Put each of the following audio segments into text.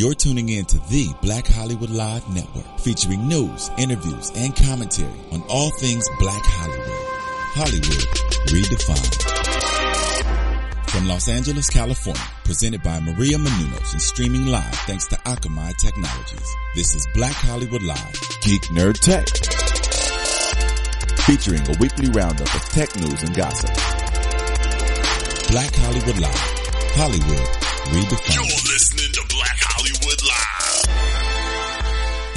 You're tuning in to the Black Hollywood Live Network, featuring news, interviews, and commentary on all things Black Hollywood. Hollywood redefined. From Los Angeles, California, presented by Maria Menounos and streaming live thanks to Akamai Technologies. This is Black Hollywood Live, Geek Nerd Tech. Featuring a weekly roundup of tech news and gossip. Black Hollywood Live, Hollywood redefined.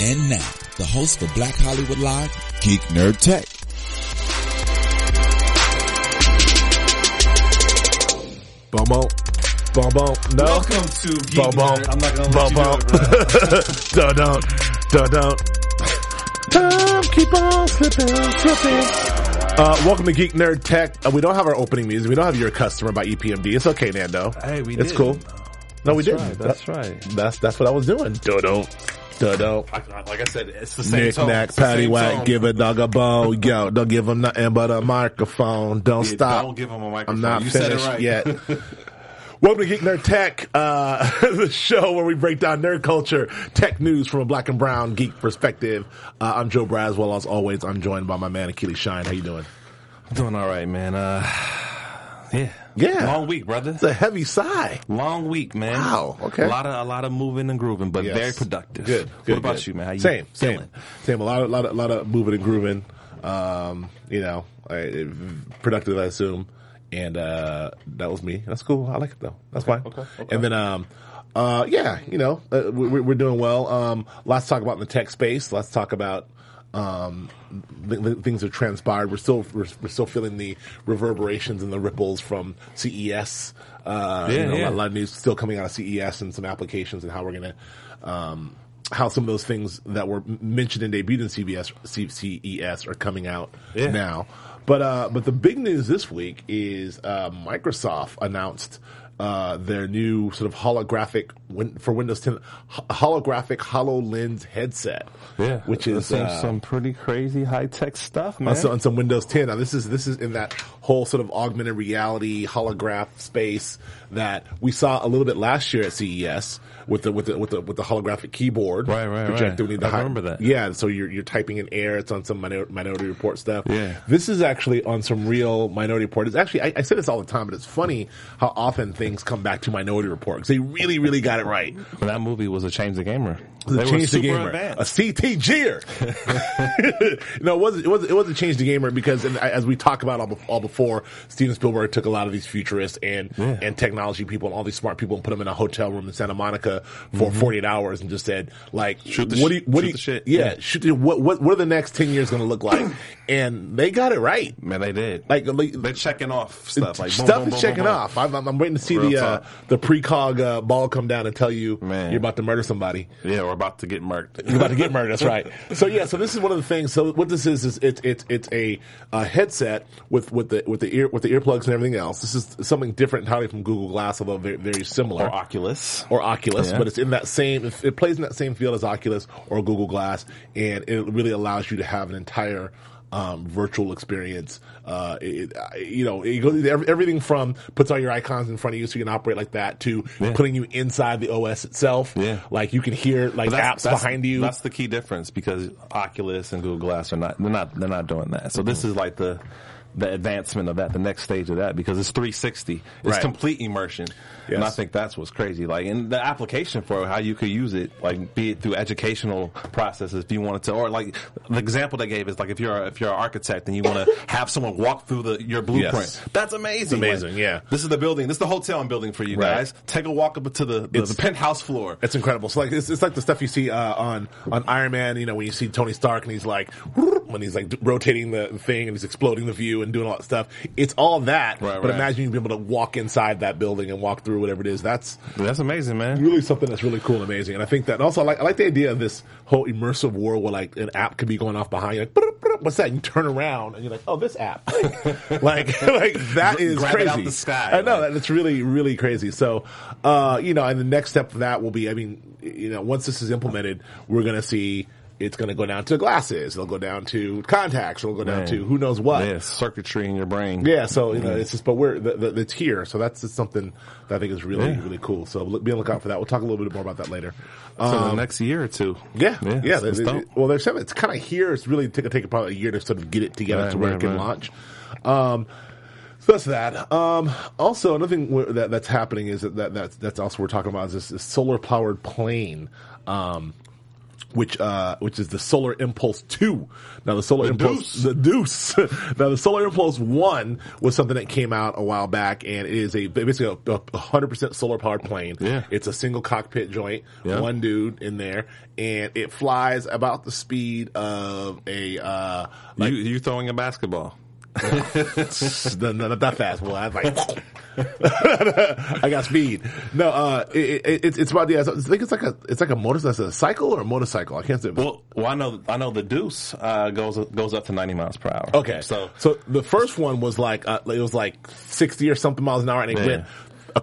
And now, the host for Black Hollywood Live, Geek Nerd Tech. Boom boom. Boom boom. No. Welcome to Geek Boom boom. Nerd. I'm not gonna Boom let you do it, bro. boom. Dun dun. Dun dun. Time keep on slipping, slipping. Uh, welcome to Geek Nerd Tech. Uh, we don't have our opening music. We don't have your customer by EPMD. It's okay, Nando. Hey, we It's did. cool. No, we That's didn't. right, that's That- right. That's that's what I was doing. Dun dun. Dun dun. Like, like I said, it's the same Knick tone. knack, It's patty same whack, tone. give a dog a bone. Yo, don't give him nothing but a microphone. Don't Yeah, stop. Don't give him a microphone. I'm not you finished said it right. yet. Welcome to Geek Nerd Tech, uh, the show where we break down nerd culture, tech news from a black and brown geek perspective. Uh, I'm Joe Braswell. As always, I'm joined by my man Achilles Shine. How you doing? I'm Doing all right, man. Uh, yeah, Yeah. Long week, brother. It's a heavy sigh. Long week, man. Wow, okay. A lot of a lot of moving and grooving, but Yes. very productive. Good. good what about good. you, man? How you same, same, feeling? same. A lot of, lot of, lot of moving and grooving. Um, you know, I, productive, I assume. And uh, that was me. That's cool. I like it though. That's fine. okay, okay. And then, um, uh, yeah, you know, uh, we're, we're doing well. Um, lots to talk about in the tech space. Let's talk about um, things that transpired. We're still we're, we're still feeling the reverberations and the ripples from CES. Uh, you Yeah, know, a yeah. lot- a lot of news still coming out of CES and some applications and how we're gonna um, how some of those things that were mentioned and debuted in CBS, C- CES are coming out Yeah. now. But uh, but the big news this week is uh, Microsoft announced uh, their new sort of holographic win- for Windows 10 ho- holographic Hololens headset. Yeah, which is some, uh, some pretty crazy high tech stuff, man. on some, on some Windows 10. Now this is this is in that whole sort of augmented reality holograph space that we saw a little bit last year at CES with the with the with the with the holographic keyboard Right, right, projector. right. We need to I hi- remember that. Yeah, so you're you're typing in air. It's on some minor, Minority Report stuff. Yeah. this is actually on some real Minority Report. It's actually I, I say this all the time, but it's funny how often things come back to Minority Report because they really really got it right. But that movie was a change the gamer. The they change the gamer, advanced. a CTGer. no, it wasn't. It wasn't. It wasn't change the gamer because, and as we talk about all, all before, Steven Spielberg took a lot of these futurists and Yeah. and technology people and all these smart people and put them in a hotel room in Santa Monica for 48 hours and just said like, Mm-hmm. Shoot the what do you, what do you, the shit. Yeah, Yeah. shoot what what what are the next 10 years going to look like? and they got it right. Man, they did. Like, like they're checking off stuff. Like stuff boom, is boom, checking off. I'm, I'm, waiting to see Real the uh, the precog uh, ball come down and tell you Man. you're about to murder somebody. Yeah, about to get murked. You're about to get murdered. That's right. So yeah, so this is one of the things. So what this is is it's it's it's a, a headset with with the with the ear with the earplugs and everything else. This is something different entirely from Google Glass, although very very similar. or Oculus. Or Oculus, Yeah. but it's in that same. It, it plays in that same field as Oculus or Google Glass, and it really allows you to have an entire um, virtual experience. Uh, it, you know, it goes, everything from puts all your icons in front of you so you can operate like that to Yeah. putting you inside the OS itself. Yeah. like you can hear like apps behind you. That's the key difference because Oculus and Google Glass are not they're not they're not doing that. So this is like the the advancement of that, the next stage of that, because it's 360. It's Right. complete immersion. Yes. And I think that's what's crazy. Like, and the application for how you could use it, like, be it through educational processes if you wanted to, or like, the example they gave is like if you're, a, if you're an architect and you want to have someone walk through the, your blueprint. Yes. That's amazing. It's amazing, Like, yeah. This is the building. This is the hotel I'm building for you Right. guys. Take a walk up to the, the, the penthouse floor. It's incredible. So like it's, it's like the stuff you see uh, on on Iron Man. You know when you see Tony Stark and he's like when he's like rotating the thing and he's exploding the view and doing all that stuff. It's all that. Right, but right. imagine you be able to walk inside that building and walk through whatever it is. That's That's amazing, man. really something that's really cool and amazing. And I think that also I like I like the idea of this whole immersive world where like an app could be going off behind you. Like, what's that? And You turn around and you're like, oh, this app. Like, like, that is Grab crazy. out the sky, I know like- that it's really really crazy. So, uh, you know, and the next step for that will be, I mean, you know, once this is implemented, we're gonna see it's going to go down to glasses. It'll go down to contacts. It'll go down Man. to who knows what. Yeah, circuitry in your brain. Yeah, so you know, it's just, but we're the, the, it's here, so that's just something that I think is really Yeah. really cool. So be on the lookout for that. We'll talk a little bit more about that later. So the next year or two. Yeah, yeah. it's- they- they- well, they're saying it's kind of here. It's really take take probably a year to sort of get it together Right, to where right, it can right. launch. Um, so that's that. Um, also, another thing that, that's happening is that, that that's, that's also we're talking about is this, this solar powered plane. Um, which uh, which is the Solar Impulse Two. Now the Solar Impulse, the Deuce. now the Solar Impulse One was something that came out a while back, and it is a basically a hundred percent solar powered plane. Yeah. it's a single cockpit joint, Yeah. one dude in there, and it flies about the speed of a uh, like you you throwing a basketball. no, no, not that fast. Well, I was like, I got speed. No, uh, it, it, it's it's about the. I think it's like a it's like a motorcycle, a cycle or a motorcycle. I can't say. Well, well, I know I know the Deuce uh, goes goes up to ninety miles per hour. Okay, so so the first one was like uh, it was like sixty or something miles an hour, and it Yeah. went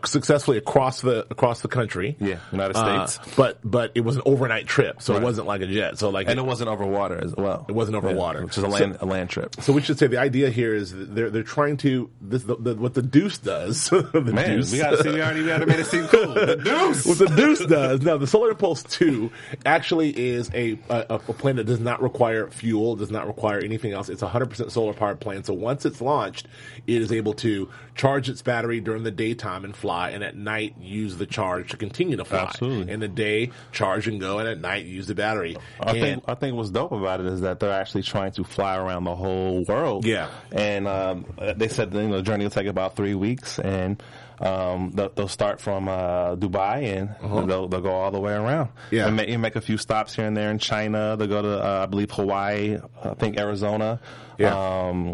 successfully across the across the country. Yeah, United Uh, States. but but it was an overnight trip, so it wasn't like a jet. So like and it wasn't over water as well. It wasn't over Yeah, water. which is a land a land trip. So we should say the idea here is they're they're trying to this the, the, what the Deuce does. the Man, Deuce. we got to see. We already, we already made it seem cool. The Deuce. what the Deuce does. Now, the Solar Impulse 2 actually is a, a, a plane that does not require fuel, does not require anything else. It's a 100% solar powered plane. So once it's launched, it is able to charge its battery during the daytime and fly, and at night use the charge to continue to fly. Absolutely. In the day, charge and go, and at night, use the battery. I and, think I think what's dope about it is that they're actually trying to fly around the whole world. Yeah. and um, they said you know, the journey will take about three weeks, and um, they'll, they'll start from uh, Dubai and they'll they'll go all the way around. Uh-huh. Yeah. and make, make a few stops here and there in China. They'll go to uh, I believe Hawaii, I think Arizona, Yeah. um,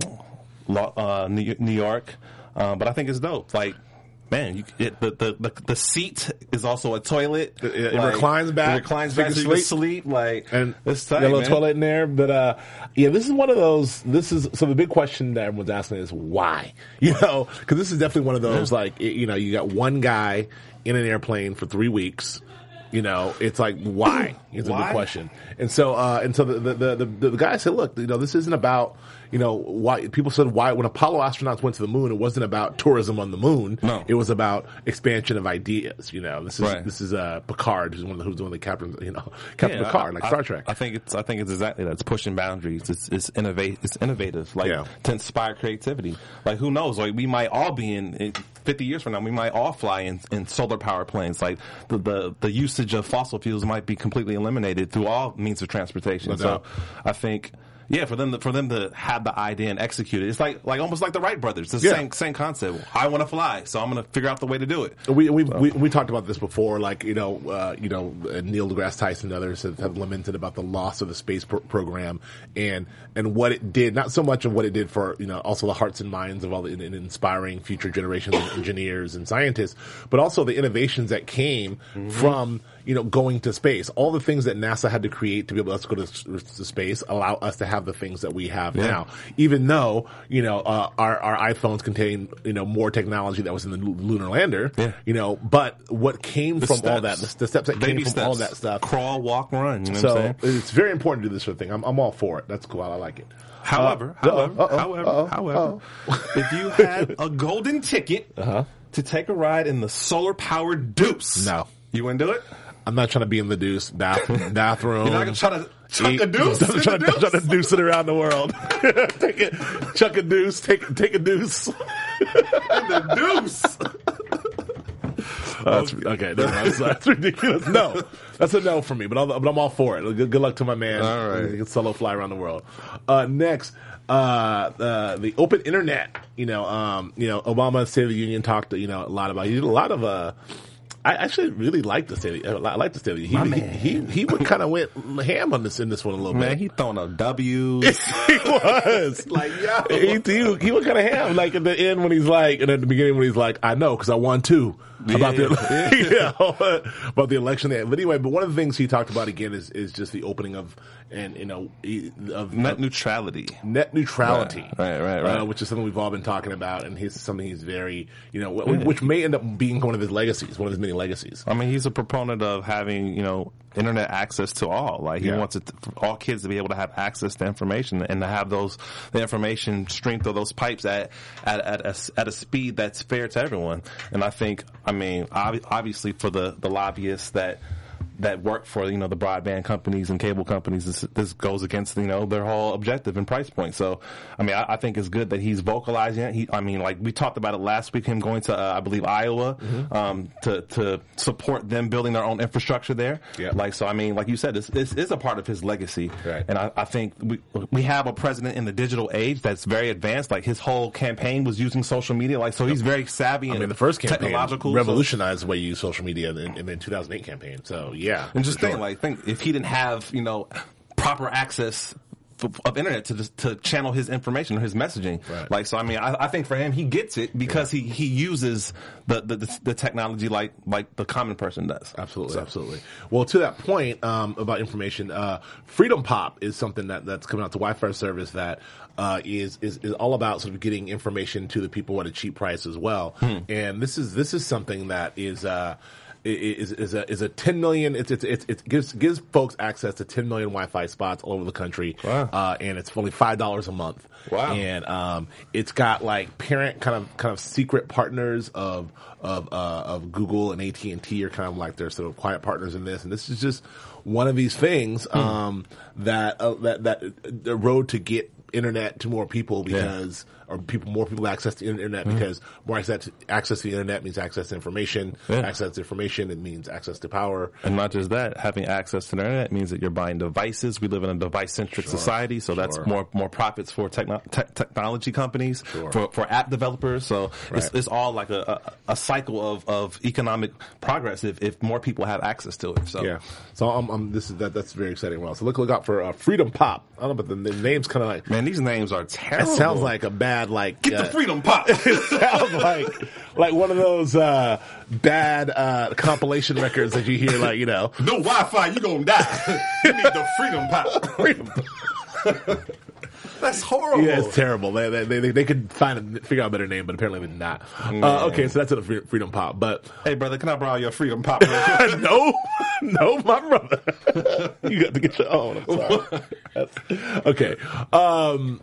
uh, New York. Uh, but I think it's dope. Like. Man, you, it, the, the the the seat is also a toilet. It- it reclines back, It reclines back so you can sleep. Like and it's got tight, a little toilet in there. But uh, yeah, this is one of those. This is so the big question that everyone's asking is why? You know, because this is definitely one of those like it- you know you got one guy in an airplane for three weeks. You know, it's like why is a Why? big question. And so uh, and so the the, the the the guy said, look, you know, this isn't about you know why people said why when Apollo astronauts went to the moon, it wasn't about tourism on the moon. No. it was about expansion of ideas. You know, this is Right. this is uh, Picard, who's one of the, who's one of the captains. You know, Captain Yeah, Picard, I- like I- Star Trek. I think it's I think it's exactly that. It's pushing boundaries. It's it's innovate. It's innovative. Like Yeah. to inspire creativity. Like who knows? Like we might all be in. in 50 years from now, we might all fly in, in solar power planes. Like the, the, the usage of fossil fuels might be completely eliminated through all means of transportation. No so. I think, yeah, for them to, for them to have the idea and execute it, it's like, like almost like the Wright brothers. It's the Yeah. same, same concept. I want to fly, so I'm going to figure out the way to do it. We we, we we talked about this before, like you know, uh, you know, uh, Neil deGrasse Tyson and others have, have lamented about the loss of the space pro- program and and what it did. Not so much of what it did for you know, also the hearts and minds of all the in, in inspiring future generations of engineers and scientists, but also the innovations that came from you know going to space. All the things that NASA had to create to be able to go to, to space allow us to have the things that we have now. Even though you know uh, our our iPhones contain you know more technology that was in the lunar lander. Yeah. You know, but what came The from all that, the, the steps that Baby came from all that stuff. Crawl, walk, run. You know what I'm So it's very important to do this sort of thing. I'm, I'm all for it. That's cool. I like it. However, Uh, however, uh-oh, however, uh-oh, however, if you had a golden ticket to take a ride in the solar powered Deuce, Uh-huh. No. you wouldn't do it. I'm not trying to be in the deuce bath, bathroom. You're not gonna try to chuck eat- a deuce. I'm trying, to, deuce? trying to deuce it around the world. take it, chuck a deuce, take take a deuce. the deuce. That's, okay, mind. That's, that's ridiculous. No, that's a no for me. But, I'll, but I'm all for it. Good, good luck to my man. All right. he can solo fly around the world. Uh, next, uh, uh, the open internet. You know, um, you know, Obama State of the Union talked, you know, a lot about. He did a lot of. I actually really like the. Of, I like the State of the Union. He, he, he, he would kind of went ham on this in this one a little Man, bit. he throwing up W's. he was like, yo. he, he, he was kind of ham, like at the end when he's like, and at the beginning when he's like, I know because I won too about the yeah, about the election. But anyway, but one of the things he talked about again is is just the opening of and you know of Net of neutrality. net neutrality, Right, right, right. Uh, which is something we've all been talking about, and he's something he's very you know, wh- which may end up being one of his legacies, one of his many legacies. I mean, he's a proponent of having, you know, internet access to all. Like he Yeah. wants it to, all kids to be able to have access to information and to have those the information stream through those pipes at at at a, at a speed that's fair to everyone. And I think, I mean, ob- obviously for the the lobbyists that that work for you know the broadband companies and cable companies. This, this goes against you know their whole objective and price point. So, I mean, I, I think it's good that he's vocalizing it. He, I mean, like we talked about it last week, him going to uh, I believe Iowa um, to to support them building their own infrastructure there. Yeah. Like so, I mean, like you said, this, this is a part of his legacy. Right. And I, I think we we have a president in the digital age that's very advanced. Like his whole campaign was using social media. Like so, he's very savvy I and mean, the first campaign technological. so- revolutionized the way you use social media in, in the 2008 campaign. So yeah, And just for think, sure. like, think if he didn't have, you know, proper access f- of internet to just, to channel his information or his messaging. Right. Like, so I mean, I, I think for him, he gets it because he, he uses the, the, the, the technology like, like the common person does. Absolutely, So- absolutely. Well, to that point um, about information, uh, Freedom Pop is something that, that's coming out to Wi-Fi service that uh, is, is is all about sort of getting information to the people at a cheap price as well. Hmm. And this is this is something that is. Uh, is is a is a 10 million it's it's it's it gives gives folks access to 10 million Wi-Fi spots all over the country Wow. uh, and it's only five dollars a month Wow. and um, it's got like parent kind of kind of secret partners of of uh, of Google and AT and T are kind of like their sort of quiet partners in this, and this is just one of these things um, that uh, that that the road to get internet to more people because or people more people access to the internet because more access to, access to the internet means access to information Yeah. access to information it means access to power And not just that, having access to the internet means that you're buying devices. We live in a device-centric society, so that's more more profits for techno- te- technology companies, Sure. for, for app developers. So it's, Right. it's all like a, a, a cycle of, of economic progress if, if more people have access to it. So Yeah. So I'm, I'm this is that that's very exciting. Well, so look look out for uh, Freedom Pop. I don't know, but the, the name's kind of like man, these names are terrible. it sounds like a bad like get uh, the freedom pop. it sounds like like one of those uh, bad uh, compilation records that you hear like you know. no Wi-Fi, you gonna die. you need the freedom pop. Freedom. That's horrible. Yeah, it's terrible. They, they, they, they could find a, figure out a better name, but apparently they did not. Uh, okay, so that's a Freedom Pop, but Hey, brother, can I borrow your freedom pop? no, no, my brother, you got to get your own. Okay, um,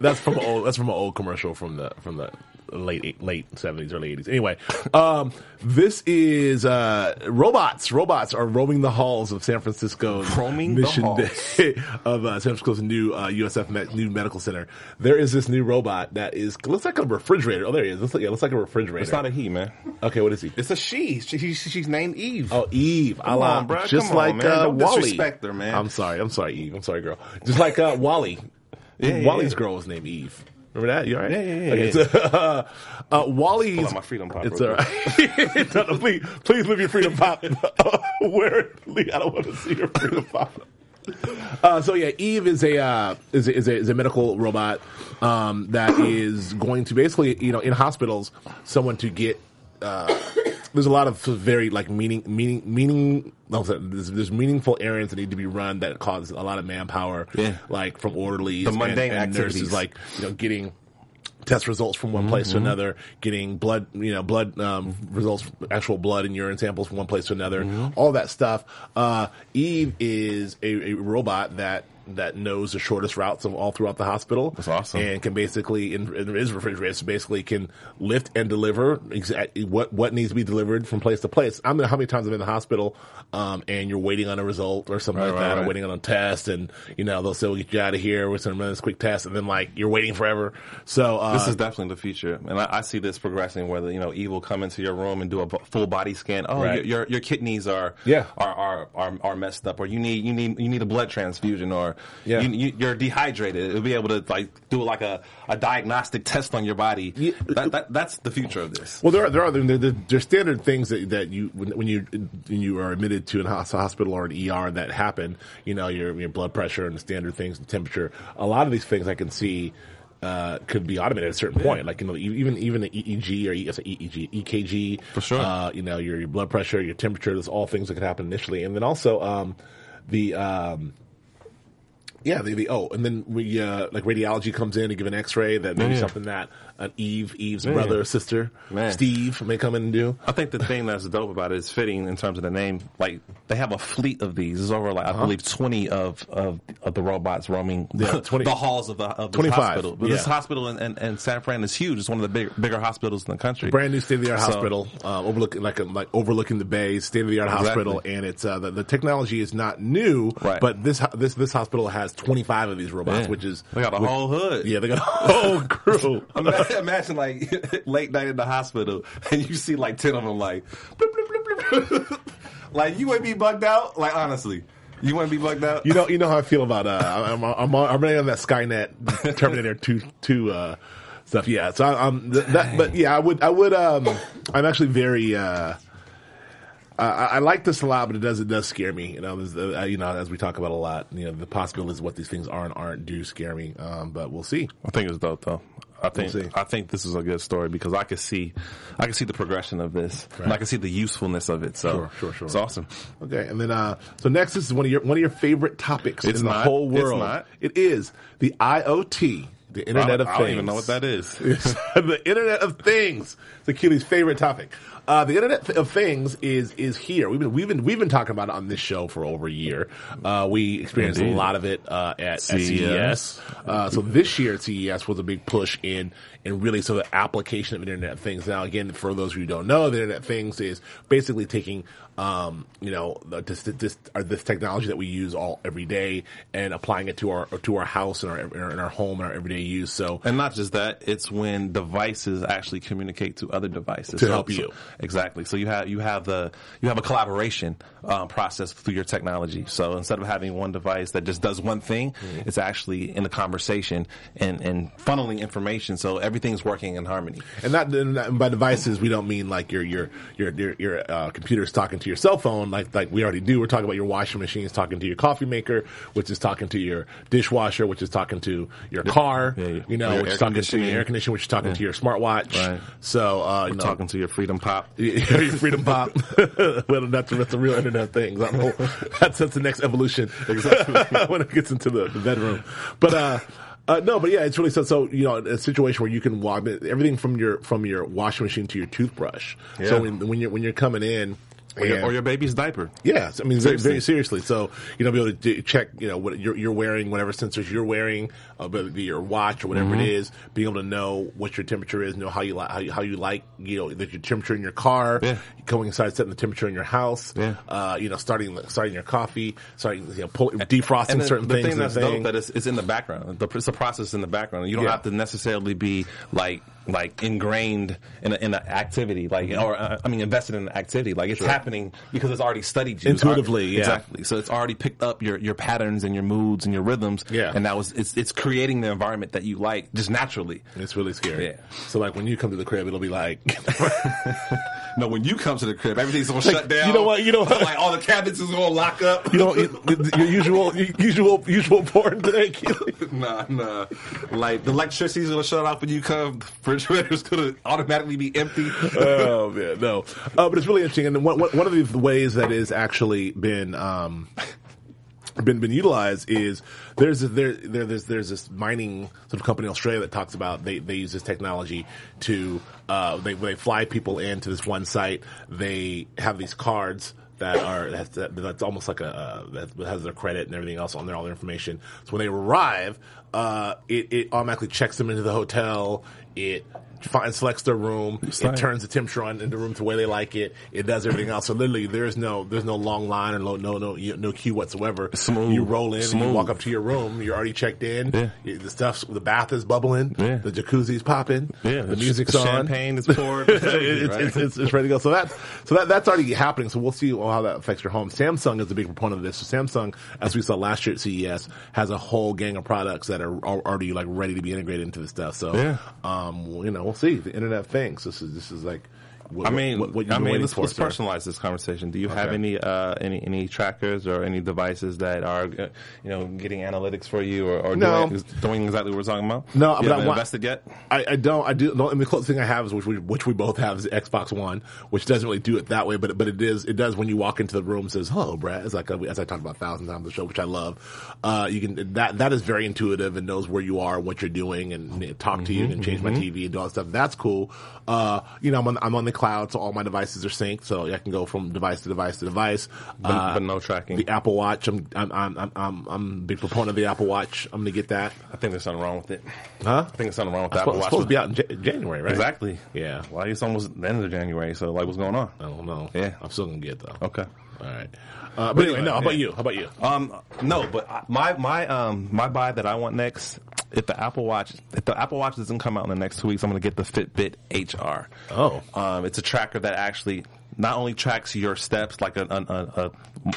that's from an old. That's from an old commercial from the from the late late seventies, early eighties. Anyway, um, this is uh, robots. Robots are roaming the halls of San Francisco's Roaming the Mission halls. Day of uh, San Francisco's new uh, USF Med- new medical center. There is this new robot that is looks like a refrigerator. Oh, there he is. Looks like, yeah, looks like a refrigerator. It's not a he, man. okay, what is he? It's a she. she, she she's named Eve. Oh, Eve. Come like on, bruh. just Come on, like man. uh, Don't WALL-E. disrespect her, man. I'm sorry. I'm sorry, Eve. I'm sorry, girl. Just like uh, WALL-E. Yeah, WALL-E's yeah. girl was named Eve. Remember that? You all right? Yeah, yeah, yeah, Okay, yeah. so, uh, uh, WALL-E's. Pull out my Freedom Pop It's all right. no, no, please, please leave your freedom pop. Where? Lee, I don't want to see your freedom pop. Uh, so yeah, Eve is a, uh, is a is a is a medical robot um, that is going to basically you know in hospitals someone to get. Uh, there's a lot of very like meaning meaning meaning. No, there's, there's meaningful errands that need to be run that cause a lot of manpower. Yeah. like from orderlies, The mundane and, and nurses, like you know getting test results from one place to another, getting blood, you know, blood um, results, actual blood and urine samples from one place to another, all that stuff. Uh, Eve is a, a robot that that knows the shortest routes of all throughout the hospital. That's awesome. And can basically, in, and is refrigerated, so basically can lift and deliver exactly what what needs to be delivered from place to place. I don't know how many times I've been in the hospital, um, and you're waiting on a result or something Right, like right, that, or waiting on a test, and you know they'll say we'll get you out of here. We're going to run this quick test, and then like you're waiting forever. So uh, This is definitely the future, and I, I see this progressing. Where the, you know, Eve will come into your room and do a b- full body scan. Oh, Right. your, your your kidneys are Yeah. are, are are are messed up, or you need you need you need a blood transfusion, or Yeah. you, you, you're dehydrated. It'll be able to like do like a, a diagnostic test on your body. Yeah. That, that that's the future of this. Well, there are there are there, there, there's standard things that, that you when, when you when you are admitted to a hospital or an ER that happen. You know your your blood pressure and the standard things, the temperature. A lot of these things I can see. Uh, could be automated at a certain point, like you know, even even the EEG or E- EEG, EKG, For sure. Uh, you know, your your blood pressure, your temperature. There's all things that can happen initially, and then also um, the um, yeah, the, the oh, and then we uh, like radiology comes in to give an X-ray that maybe Yeah. something that an Eve, Eve's Man. brother or sister, Man. Steve may come in and do. I think the thing that's dope about it is fitting in terms of the name. Like they have a fleet of these. There's over like I believe 20 of, of of the robots roaming Uh-huh. Yeah, 20 the halls of the of this 25, hospital. But This hospital in, in, in San Fran is huge. It's one of the big, bigger hospitals in the country. Brand new state of the art So- hospital, uh, overlooking like a, like overlooking the bay, state of the art Exactly. hospital, and it's uh, the, the technology is not new, Right. but this this this hospital has 25 of these robots, Yeah. which is They got a which- whole hood. Yeah, they got a whole crew. Imagine, imagine like late night in the hospital and you see like 10 of them like, bloop, bloop, bloop, bloop, bloop. like you wouldn't be bugged out. Like honestly, you wouldn't be bugged out. You know, you know how I feel about uh, I'm I'm on, I'm running on that Skynet Terminator two two uh, stuff. Yeah, so I, I'm th- that, but yeah, I would I would um I'm actually very uh. I, I like this a lot, but it does it does scare me. You know, there's, uh, you know, as we talk about a lot, you know, the possibilities of what these things are and aren't do scare me. Um, but we'll see. I think it's dope though. I think see. I think this is a good story because I can see I can see the progression of this and I can see the usefulness of it. So Sure, sure, sure. it's awesome. Okay, and then uh, so next this is one of your one of your favorite topics It's in the not. whole It's world. not. It is the IoT, the Internet I, of I Things. don't even know what that is. the Internet of Things. It's Achilles' favorite topic. Uh, the Internet of Things is is here. We've been we've been we've been talking about it on this show for over a year. Uh, we experienced Indeed. a lot of it uh, at, at CES. Uh, so this year at CES was a big push in in really so the application of Internet of Things. Now again, for those of you who don't know, the Internet of Things is basically taking um, you know the- this this or this technology that we use all every day and applying it to our to our house and our in our, our home and our everyday use. So And not just that, it's when devices actually communicate to other devices To help you. Exactly. So you have you have the you have a collaboration um, process through your technology. So instead of having one device that just does one thing, Mm-hmm. it's actually in a conversation and, and funneling information. So everything's working in harmony. And not, and by devices, we don't mean like your your your your, your uh, computer's talking to your cell phone, like like we already do. We're talking about your washing machine's talking to your coffee maker, which is talking to your dishwasher, which is talking to your car, Yeah, yeah. you know, which is talking to your air conditioner, which is talking to your smartwatch. Right. So, uh, you know, talking to your Freedom Pop. your freedom pop. well, that's that's a real internet thing. I don't know. That's that's the next evolution. Exactly when it gets into the, the bedroom. But uh, uh, no, but yeah, it's really so. So you know, a situation where you can walk everything from your from your washing machine to your toothbrush. Yeah. So when, when you're when you're coming in. Or your, or your baby's diaper. Yes, I mean very, very Seriously. So you know, be able to check, you know, what you're, you're wearing, whatever sensors you're wearing, uh, whether it be your watch or whatever Mm-hmm. it is, being able to know what your temperature is, know how you like, how you, how you like, you know, your temperature in your car, Yeah. going inside, setting the temperature in your house, Yeah. uh, you know, starting starting your coffee, starting you know, pull, defrosting And certain the things. thing that's thing. dope that it's, it's in the background. The, it's a process in the background. You don't Yeah. have to necessarily be like like ingrained in a, in an activity, like or uh, I mean invested in an activity. Like it's happening because it's already studied you Intuitively, already- yeah. exactly. So it's already picked up your your patterns and your moods and your rhythms. Yeah. and that was it's it's creating the environment that you like just naturally. it's really scary. Yeah. So like when you come to the crib, it'll be like, No, when you come to the crib, everything's gonna shut down. you know what, you know what? like all the cabinets is gonna lock up. you know, your usual usual usual porn today. Nah, nah. Like the electricity's gonna shut off when you come. The refrigerator's gonna automatically be empty. oh man, no. Uh, but it's really interesting, and one, one one of the ways that is actually been um, been been utilized is there's a, there, there there's there's this mining sort of company in Australia that talks about they they use this technology to uh, they they fly people into this one site. They have these cards that are that's, that's almost like a uh, that has their credit and everything else on there all their information. So when they arrive uh, it it automatically checks them into the hotel. It finds selects their room it turns the temperature on in the room to the way they like it it does everything else so literally there's no there's no long line and no no no no queue whatsoever Smooth. you roll in and you walk up to your room you're already checked in Yeah. You- the stuff's the bath is bubbling Yeah. the jacuzzi's popping Yeah, the the music's sh- on champagne is poured. it's, right? it's, it's, it's ready to go. So that's so that that's already happening. So we'll see how that affects your home. Samsung is a big proponent of this. So Samsung, as we saw last year at CES, has a whole gang of products that are al- already like ready to be integrated into this stuff. So Yeah. um, you know, we'll see the Internet of Things. This is this is like what, I mean, what, what I mean, let's, let's personalize this conversation. Do you have any uh, any any trackers or any devices that are uh, you know getting analytics for you or, or No. doing, doing exactly what we're talking about? No, you but I invested yet. I, I don't. I do. The only close thing I have is which we, which we both have is the Xbox One, which doesn't really do it that way, but but it is. It does when you walk into the room. Says hello, Brad. It's like uh, as I talked about a thousand times on the show, which I love. Uh, you can that that is very intuitive and knows where you are, and what you're doing, and it talk to you and change my TV and do all that stuff. That's cool. Uh, you know, I'm on I'm on the cloud, so all my devices are synced, so I can go from device to device to device. But, Uh, but no tracking. the Apple Watch. I'm I'm I'm I'm I'm, I'm a big proponent of the Apple Watch. I'm gonna get that. I think there's something wrong with it. Huh? I think there's something wrong with the It's Apple Watch. supposed to be out in Jan- January, right? Exactly. Yeah. Well, it's almost the end of January, so like, what's going on? I don't know. Yeah. I'm still gonna get it, though. Okay. All right. Uh, but anyway, no. How about you? How about you? Um, no, but my my um my buy that I want next, if the Apple Watch if the Apple Watch doesn't come out in the next two weeks, I'm going to get the Fitbit HR. Oh. um, it's a tracker that actually not only tracks your steps like a, a, a,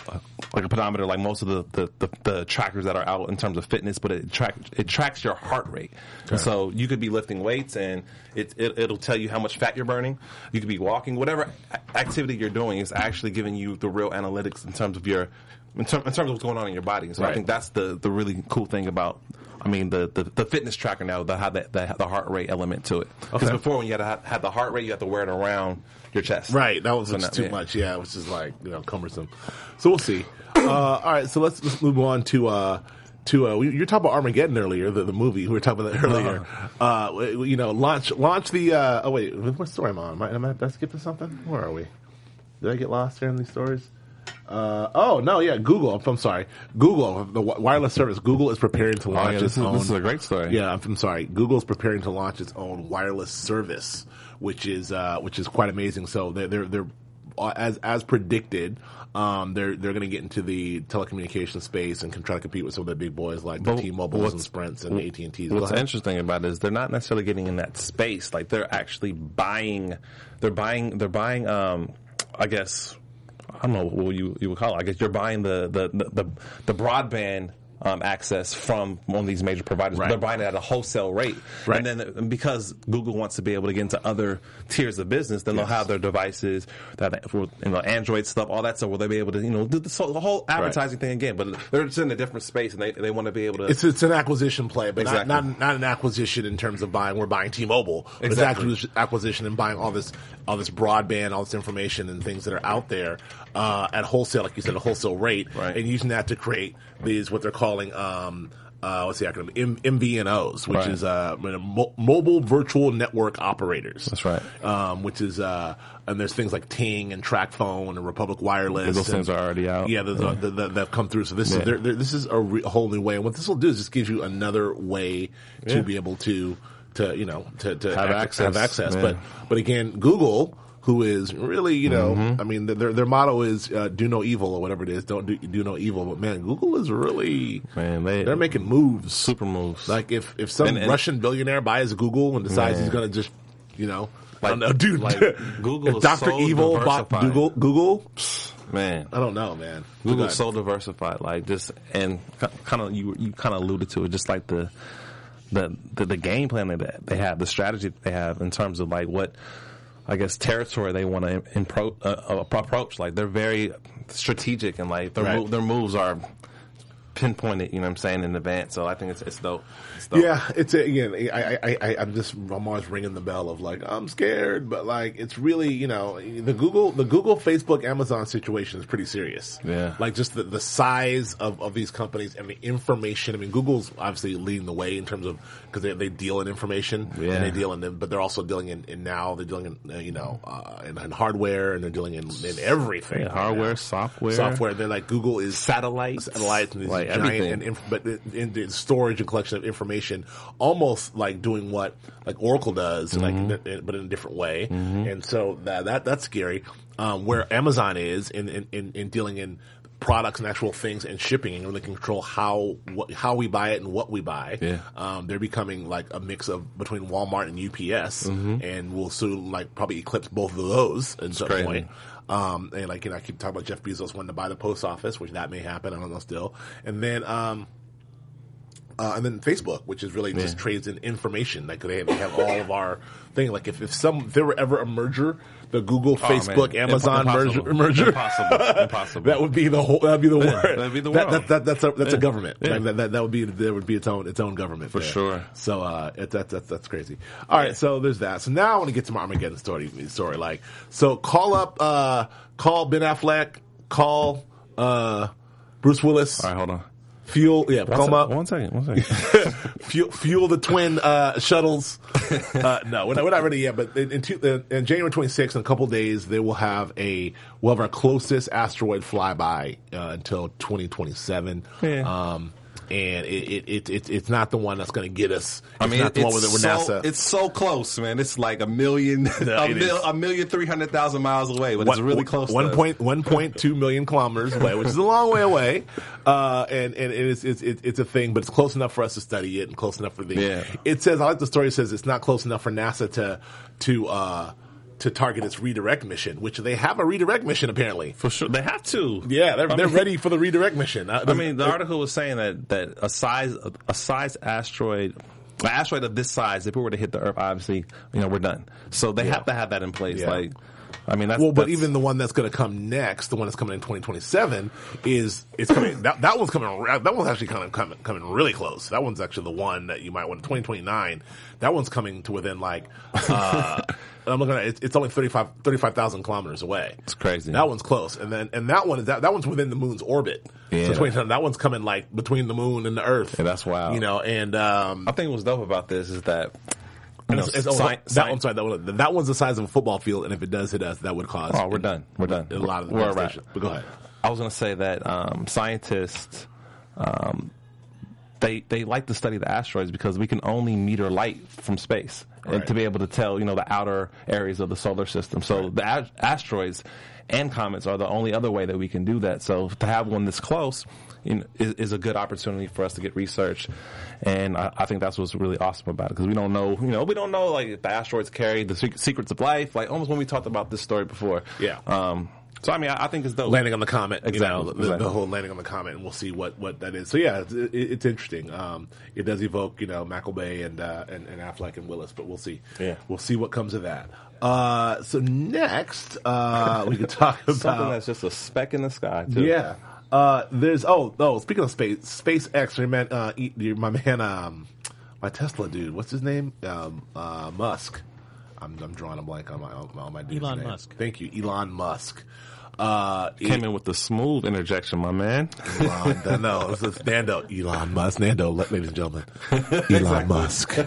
a like a pedometer, like most of the, the, the, the trackers that are out in terms of fitness, but it track it tracks your heart rate. And so you could be lifting weights, and it, it it'll tell you how much fat you're burning. You could be walking, whatever activity you're doing is actually giving you the real analytics in terms of your in, ter- in terms of what's going on in your body. So I think that's the the really cool thing about. I mean the, the, the fitness tracker now the, the, the heart rate element to it. Because Okay. before when you had to have, had the heart rate, you had to wear it around your chest. Right. That was So too yeah. much. Yeah. It was just like you know cumbersome. So we'll see. Uh, all right. So let's let's move on to. Uh, to uh, we- you were talking about Armageddon earlier, the, the movie. We were talking about earlier. Uh, w- you know, launch launch the. Uh, oh wait, what story am I on? Am I, am I I skip to something? Where are we? Did I get lost here in these stories? Uh, oh no, yeah, Google. I'm, I'm sorry, Google, the wi- wireless service. Google is preparing to Oh, launch yeah, its this, is, own. this is a great story. Yeah, I'm, I'm sorry. Google's preparing to launch its own wireless service, which is uh, which is quite amazing. So they're they're, they're uh, as as predicted. Um, they're they're going to get into the telecommunication space and can try to compete with some of the big boys like the T-Mobiles and Sprints and AT and T's. What's interesting about it is they're not necessarily getting in that space. Like they're actually buying, they're buying, they're buying. Um, I guess I don't know what you you would call it. I guess you're buying the the the, the, the broadband. Um, access from one of these major providers. Right. They're buying it at a wholesale rate, Right. and then because Google wants to be able to get into other tiers of business, then they'll have their devices that you know Android stuff, all that stuff, where they'll be able to you know do the, so the whole advertising thing again. But they're just in a different space, and they they want to be able to. It's it's an acquisition play, but Exactly. not, not not an acquisition in terms of buying. We're buying T-Mobile. Exactly. It's actually acquisition and buying all this all this broadband, all this information and things that are out there uh, at wholesale, like you said, a wholesale rate, Right. and using that to create these what they're calling. Um, uh, what's the acronym? M- MVNOs, which Right. is uh, mo- mobile virtual network operators. That's right. Um, which is uh, and there's things like Ting and TracFone and Republic Wireless. Those and- things are already out. Yeah, those that, that have come through. So this Yeah. is they're, they're, this is a, re- whole new way. And what this will do is just gives you another way to Yeah. be able to to you know to, to Have ac- access. Have access. Yeah. But but again, Google. Who is really, you know, Mm-hmm. I mean, their their motto is uh, "do no evil" or whatever it is. Don't do, do no evil. But man, Google is really, Man, they- they're making moves. super moves. Like if if some And- and- Russian billionaire buys Google and decides Man. he's going to just, you know, I Like- don't know, dude. like, Google Doctor so Evil bought. Google, Google, man. I don't know, man. Google's so diversified, like just and kind of you you kind of alluded to it, just like the the the, the game plan that they have, the strategy that they have in terms of like what I guess territory they want to impro- uh, approach. Like they're very strategic and like their Right. mo- their moves are pinpointed. You know what I'm saying in advance. So I think it's it's dope. It's dope. Yeah, it's again. I, I, I, I'm just, I'm always ringing the bell of like, I'm scared, but like, it's really, you know, the Google, the Google, Facebook, Amazon situation is pretty serious. Yeah. like just the, the size of, of these companies and the information. I mean, Google's obviously leading the way in terms of because they, they deal in information Yeah. and they deal in them, but they're also dealing in, in now they're dealing in, uh, you know, uh, in, in hardware and they're dealing in, in everything. Yeah, right hardware, now. software. software. They're like Google is Satellites. satellites and giant and inf- but in, storage and collection of information, almost like doing what like Oracle does, Mm-hmm. like but in a different way. And so that that that's scary. Um, where Amazon is in, in, in, in dealing in products and actual things and shipping and really control how what, how we buy it and what we buy. Yeah. Um, they're becoming like a mix of between Walmart and UPS, and we'll soon like probably eclipse both of those at some point. Um, and like, you know, I keep talking about Jeff Bezos wanting to buy the post office, which that may happen. I don't know still. And then, um, Uh, and then Facebook, which is really just trades in information. Like they, they have all of our thing. Like if, if some if there were ever a merger, the Google, Facebook, Oh, man. Amazon Impossible. merger, merger Impossible. Impossible. that would be the whole. That'd be the word. that'd be the world. that- that- that's a that's a government. Yeah. Like, that, that, that would be there would be its own its own government for sure. So uh, it, that, that that's crazy. All right, so there's that. So now I want to get to my Armageddon story. Story like so. Call up. Uh, call Ben Affleck. Call uh, Bruce Willis. All right, hold on. Fuel. Yeah, One call 'em sec- up. One second. One second. fuel, fuel the twin uh, shuttles. Uh, no, we're not, we're not ready yet. But in, in, two, in, in January 26th, in a couple days, they will have a we'll have our closest asteroid flyby uh, until 2027. Yeah. Um, and it, it, it, it it's not the one that's going to get us. It's I mean, not the it's, one with so, NASA. it's so close, man. It's like a million, a, it mil, a million three hundred thousand miles away, but it's really close. to One point one point two million kilometers away, which is a long way away. Uh, and and it is it's, it's it's a thing, but it's close enough for us to study it and close enough for the. Yeah. It says I like the story. Says it's not close enough for NASA to to uh to target its redirect mission, which they have a redirect mission apparently. for sure. They have to. Yeah, they're I they're mean- ready for the redirect mission. Uh, I mean, the article was saying that that a size a size asteroid. An asteroid of this size, if it were to hit the Earth, obviously, you know, we're done. So they have to have that in place. Yeah. Like, I mean, that's Well, but that's- even the one that's going to come next, the one that's coming in 2027, is it's coming. that, that one's coming. That one's actually kind of coming coming really close. That one's actually the one that you might want. 2029. That one's coming to within like. Uh, I'm looking at it, it's only 35 35,000 kilometers away. It's crazy. That one's close, and then and that one is that that one's within the moon's orbit. Yeah. So that one's coming like between the moon and the Earth. Yeah, that's wild. You know, and um, I think what's dope about this is that you know, it's- it's- oh, sci- that sci- one's sorry, that, one, that one's the size of a football field, and if it does hit us, that would cause. Oh, we're done. We're done. A lot of the We're devastation. But go ahead. I was going to say that um, scientists um, they they like to study the asteroids because we can only meter light from space and to be able to tell you know the outer areas of the solar system. So the a- asteroids and comets are the only other way that we can do that. So to have one this close. You know, is, is a good opportunity for us to get research, and I, I think that's what's really awesome about it because we don't know, you know, we don't know like if the asteroids carry the secrets of life, like almost when we talked about this story before. Yeah. Um, so I mean, I, I think it's dope. landing on the comet. Exactly, You know, the, exactly. the whole landing on the comet, and we'll see what, what that is. So yeah, it's, it, it's interesting. Um, it does evoke, you know, Michael Bay and, uh, and and Affleck and Willis, but we'll see. Yeah. we'll see what comes of that. Uh, so next, uh, we can talk about Something that's just a speck in the sky, too. yeah. Uh, there's oh oh speaking of space, SpaceX. Your man, uh, e- my man, um, my Tesla dude. What's his name? Um, uh, Musk. I'm, I'm drawing a blank on my on my dude's Elon name. Musk. Thank you, Elon Musk. Uh, Came in with the smooth interjection, my man. Elon, no, it's, it's Nando. Elon Musk. Nando, la- ladies and gentlemen. Elon Musk.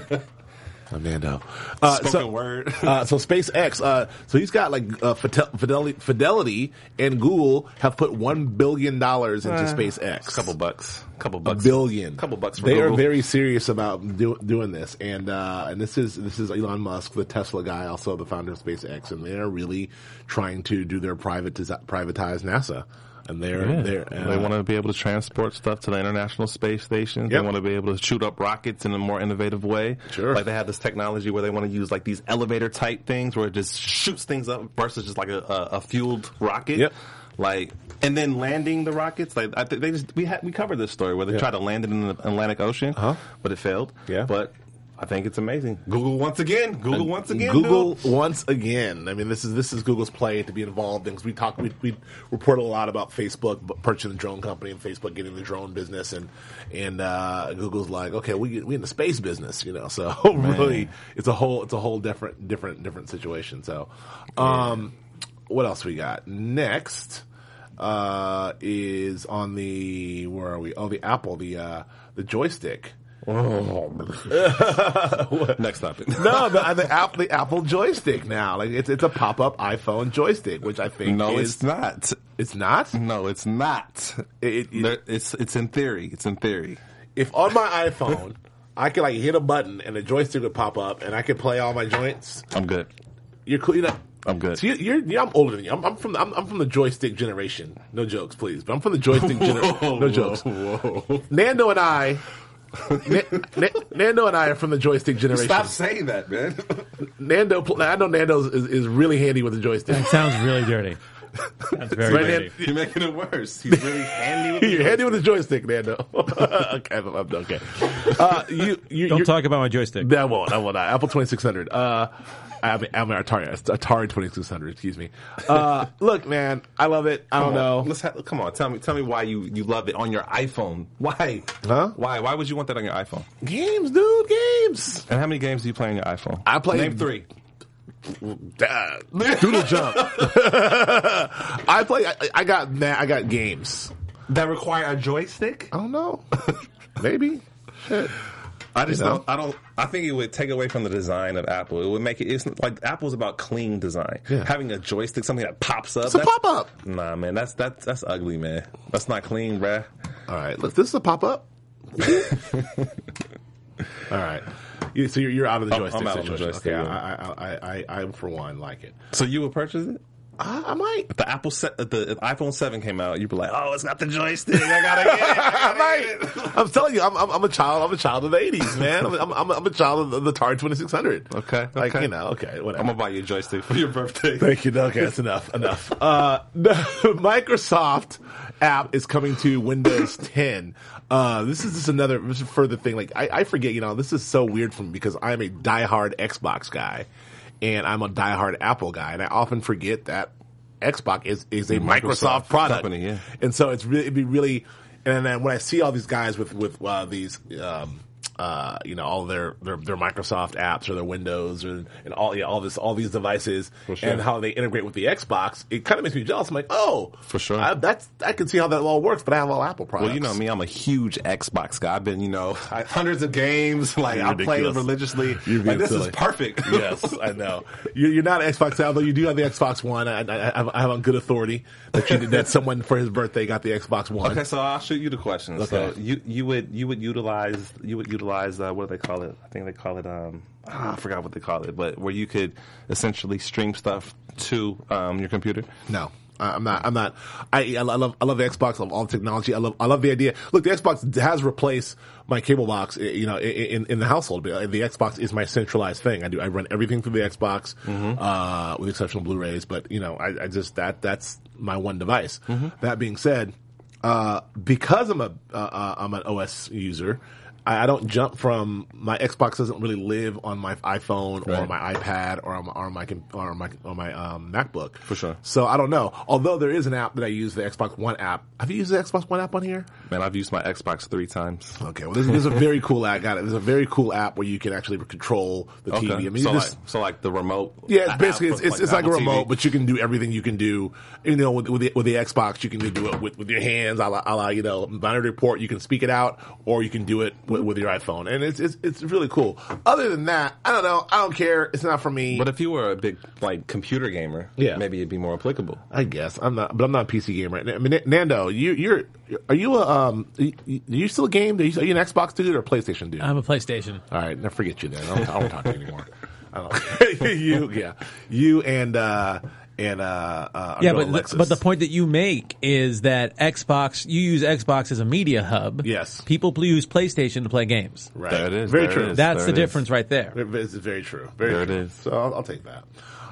I'm Nando. Uh, Spoken so, word. uh, so SpaceX, uh, so he's got like uh, Fidel- Fidelity, Fidelity and Google have put one billion dollars into SpaceX. A couple bucks, couple bucks. a bucks, billion, couple bucks. For they Google. are very serious about do, doing this, and uh, and this is this is Elon Musk, the Tesla guy, also the founder of SpaceX, and they're really trying to do their privatize privatize NASA, and they're Yeah. they're uh, they want to be able to transport stuff to the International Space Station. Yep. They want to be able to shoot up rockets in a more innovative way. Sure. Like they have this technology where they want to use like these elevator type things where it just shoots things up versus just like a, a, a fueled rocket. Yep. Like and then landing the rockets. Like I think they just we had we covered this story where they Yeah. tried to land it in the Atlantic Ocean, Uh-huh. but it failed. Yeah. But I think it's amazing. Google once again. Google once again. Google dude. once again. I mean, this is this is Google's play to be involved. In. Because we talk, we, we report a lot about Facebook purchasing the drone company and Facebook getting the drone business, and and uh, Google's like, okay, we we in the space business, you know. So really, it's a whole it's a whole different different different situation. So, um, what else we got next? Uh, is on the where are we? Oh, the Apple, the uh, the joystick. Oh, Next topic. No, the, the, Apple, the Apple joystick now. Like it's it's a pop up iPhone joystick, which I think No, is it's not. it's not. No, it's not. It- it- There- it's it's in theory. It's in theory. If on my iPhone I could like hit a button and the joystick would pop up and I could play all my joints, I'm good. you're cool. You know, I'm good. So you're, you're, yeah, I'm older than you. I'm, I'm from the, I'm, I'm from the joystick generation. No jokes, please. But I'm from the joystick generation. No jokes. Whoa. Nando and I. Na- Na- Nando and I are from the joystick generation. Stop saying that, man. Nando, pl- I know Nando is, is really handy with the joystick. That sounds really dirty. That's very Right lady. You're making it worse. He's really handy with You're handy with the joystick, Nando. okay, I'm- I'm- okay. Uh, you, you, Don't talk about my joystick. That won't. I will not. Apple 2600. Uh, I mean, I mean Atari, Atari 2600. Excuse me. Uh, look, man, I love it. I don't know. Let's come on. Tell me. Tell me why you, you love it on your iPhone. Why? Huh? Why? Why would you want that on your iPhone? Games, dude. Games. And how many games do you play on your iPhone? I play- Name three. Uh, Doodle jump. I play. I, I got. ma- I got games. That require a joystick. I don't know. Maybe. Shit. I just You know? don't. I don't. I think it would take away from the design of Apple. It would make it. It's like Apple's about clean design. Yeah. Having a joystick, something that pops up. It's a pop up. Nah, man, that's that's that's ugly, man. That's not clean, bruh. All right. Look, this is a pop up. All right. So you're, you're out of the I'm- joystick I'm out of the joystick, okay. yeah. I, I, I, I, I, for one, like it. So you would purchase it? I, I might. If the Apple set, the iPhone Seven came out, you'd be like, "Oh, it's got the joystick. I gotta get it." I might. I'm telling you, I'm, I'm, I'm a child. I'm a child of the '80s, man. I'm, I'm, I'm, a child of the, Atari 2600. Okay, like okay. you know, okay, whatever. I'm gonna buy you a joystick for your birthday. Thank you. Okay, that's enough. Enough. Uh, the Microsoft app is coming to Windows 10. Uh, this is just another this is further thing. Like I, I forget, you know, this is so weird for me because I'm a diehard Xbox guy, and I'm a diehard Apple guy, and I often forget that Xbox is is a Microsoft, Microsoft product. company, yeah. And so it's really it'd be really, and then when I see all these guys with with uh, these. Um, uh, you know, all their, their, their Microsoft apps or their Windows or, and all, yeah, all this, all these devices sure. and how they integrate with the Xbox, it kind of makes me jealous. I'm like, oh, For sure. I, that's I can see how that all works, but I have all Apple products. Well, you know me, I'm a huge Xbox guy. I've been, you know, I, hundreds of games. Like I play ridiculous. religiously. You're like this silly. is perfect. yes, I know. You're, you're not an Xbox guy, although you do have the Xbox One. I, I, I have on good authority that you, that someone for his birthday got the Xbox One. Okay, so I'll shoot you the question. Okay. So you you would you would utilize you would utilize uh, what do they call it? I think they call it um ah, I forgot what they call it, but where you could essentially stream stuff to um, your computer. No. I'm not. I'm not. I, I love. I love the Xbox. I love all the technology. I love. I love the idea. Look, the Xbox has replaced my cable box. eh, You know, in in the household. The Xbox is my centralized thing. I do. I run everything through the Xbox, uh, with the exception of Blu-rays. But you know, I, I just that that's my one device. That being said, uh, because I'm a uh, uh, I'm an OS user. I I don't jump from my Xbox doesn't really live on my iPhone or my iPad or on my or my or my on my um, MacBook. For sure. So I don't know. Although there is an app that I use, the Xbox One app. Have you used the Xbox One app on here? Man, I've used my Xbox three times. Okay, well, there's, there's a very cool app. Got it. There's a very cool app where you can actually control the TV. I mean, so just, like so like the remote. yeah, it's basically it's, it's, it's like a TV. remote, but you can do everything you can do. You know, with, with the with the Xbox, you can do it with, with your hands, a la, a la you know, Minority Report. You can speak it out, or you can do it with, with your iPhone, and it's, it's it's really cool. Other than that, I don't know. I don't care. It's not for me. But if you were a big like computer gamer, Yeah. maybe it'd be more applicable. I guess I'm not, but I'm not a PC gamer. I mean, Nando, you, you're, are you a, um, are you, are you still a game? Are you, are you an Xbox dude or a PlayStation dude? I'm a PlayStation. All right, now forget you then. I don't, I don't talk to you anymore. I don't. you, yeah, you and uh, and uh, uh Yeah, girl but the, but the point that you make is that Xbox, you use Xbox as a media hub. Yes. People pl- use PlayStation to play games. right, There it is, very there true. it is. That's There the it is. difference right there. It's very true. Very There it true. is. So I'll, I'll take that.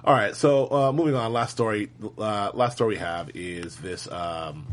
All right. So uh, moving on. Last story. Uh, last story we have is this um,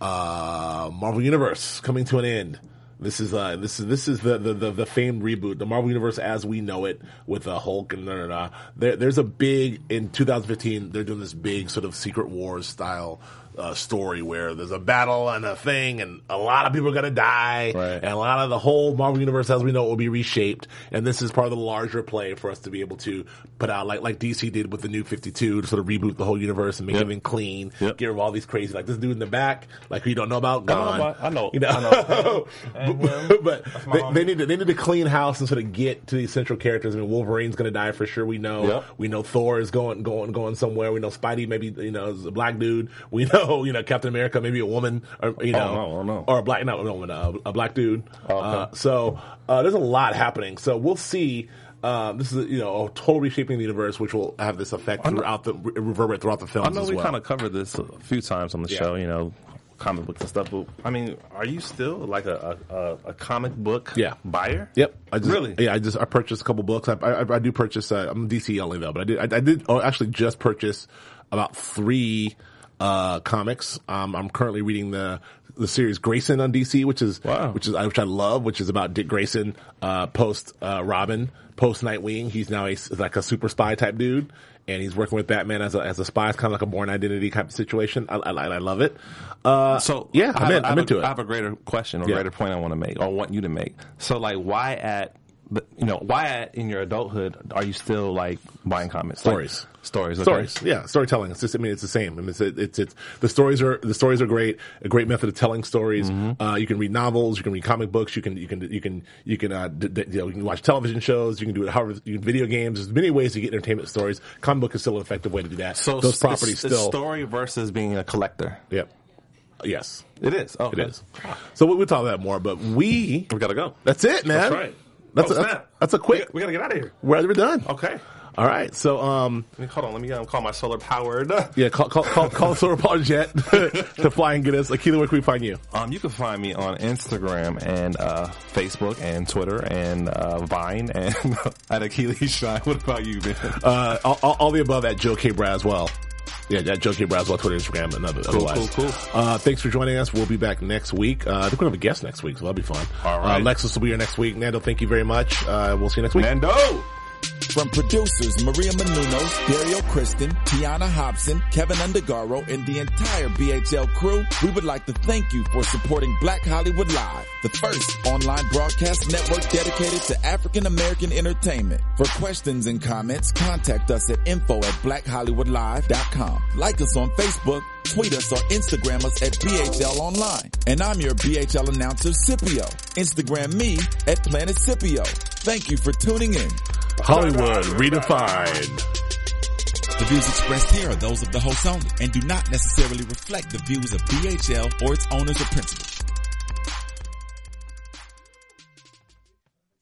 uh, Marvel Universe coming to an end. This is uh, this is this is the, the, the, the famed reboot, the Marvel Universe as we know it, with uh, Hulk and da, da, da. There, there's a big in 2015. They're doing this big sort of Secret Wars style uh, story where there's a battle and a thing, and a lot of people are gonna die, Right. and a lot of the whole Marvel Universe as we know it will be reshaped. And this is part of the larger play for us to be able to put out like like DC did with the New 52 to sort of reboot the whole universe and make Yep. everything clean, Yep. get rid of all these crazy like this dude in the back, like who you don't know about, gone. but I know- you know, I know. but, but they, they need to they need to clean house and sort of get to these central characters. I mean, Wolverine's going to die for sure. We know. Yep. We know Thor is going going going somewhere. We know Spidey maybe you know is a black dude. We know you know Captain America maybe a woman or you know no, oh, no. or a black not a woman uh, a black dude. Oh, okay. Uh, so uh, there's a lot happening. So we'll see. Um, this is you know a total reshaping of the universe, which will have this effect throughout the reverberate throughout the films I know we well. kind of covered this a few times on the Yeah. show, you know, comic books and stuff. But I mean, are you still like a a, a, a comic book Yeah. buyer? Yep. I just, Really? Yeah, I just I purchased a couple books. I I, I do purchase. Uh, I'm DC only though, but I did I, I did oh, actually just purchase about three uh, comics. Um, I'm currently reading the the series Grayson on DC, which is Wow. which is which I love, which is about Dick Grayson uh, post uh, Robin, post Nightwing. He's now a, like a super spy type dude, and he's working with Batman as a as a spy. It's kind of like a Bourne Identity type of situation. I, I, I love it. Uh, So yeah, I'm in. a- I'm into a, it. I have a greater question or Yeah. greater point I want to make or want you to make. So like, why at the, you know why in your adulthood are you still like buying comics? Like, Stories. stories, okay. Stories, yeah, storytelling. It's just, I mean, it's the same. I mean, it's, it's, it's, the stories are, the stories are great. A great method of telling stories. Mm-hmm. Uh, you can read novels, you can read comic books, you can, you can, you can, you can, uh, d- d- you know, you can watch television shows, you can do it however, you can video games. There's many ways to get entertainment stories. Comic book is still an effective way to do that. So those properties it's, it's still, story versus being a collector. yep. Yes, It is. Oh, it is. So we- we'll talk about that more, but we, We gotta go. that's it, man. That's right. That's, Oh, a, that's, snap. that's a quick, We gotta get out of here. we're, we're done. Okay. All right. So, um, Let me, hold on. Let me um, call my solar powered. yeah, call, call, call, call Solar Power Jet to fly and get us. Akila, where can we find you? Um, you can find me on Instagram and uh, Facebook and Twitter and uh, Vine and at Achilles Shine. What about you, man? Uh, all, all, all the above at Joe K. Braswell. Yeah, at Joe K. Braswell, Twitter, Instagram, and other, otherwise. cool, cool. Uh, thanks for joining us. We'll be back next week. Uh, I think we're going to have a guest next week, so that'll be fun. All right. Uh, Lexus will be here next week. Nando, thank you very much. Uh, we'll see you next week. Nando! From producers Maria Menounos, Dario Kristen, Tiana Hobson, Keven Undergaro, and the entire BHL crew, we would like to thank you for supporting Black Hollywood Live, the first online broadcast network dedicated to African American entertainment. For questions and comments, contact us at info at blackhollywoodlive.com. Like us on Facebook, tweet us or Instagram us at BHL Online. And I'm your BHL announcer, Scipio. Instagram me at Planet Scipio. Thank you for tuning in. Hollywood redefined. The views expressed here are those of the host only and do not necessarily reflect the views of BHL or its owners or principals.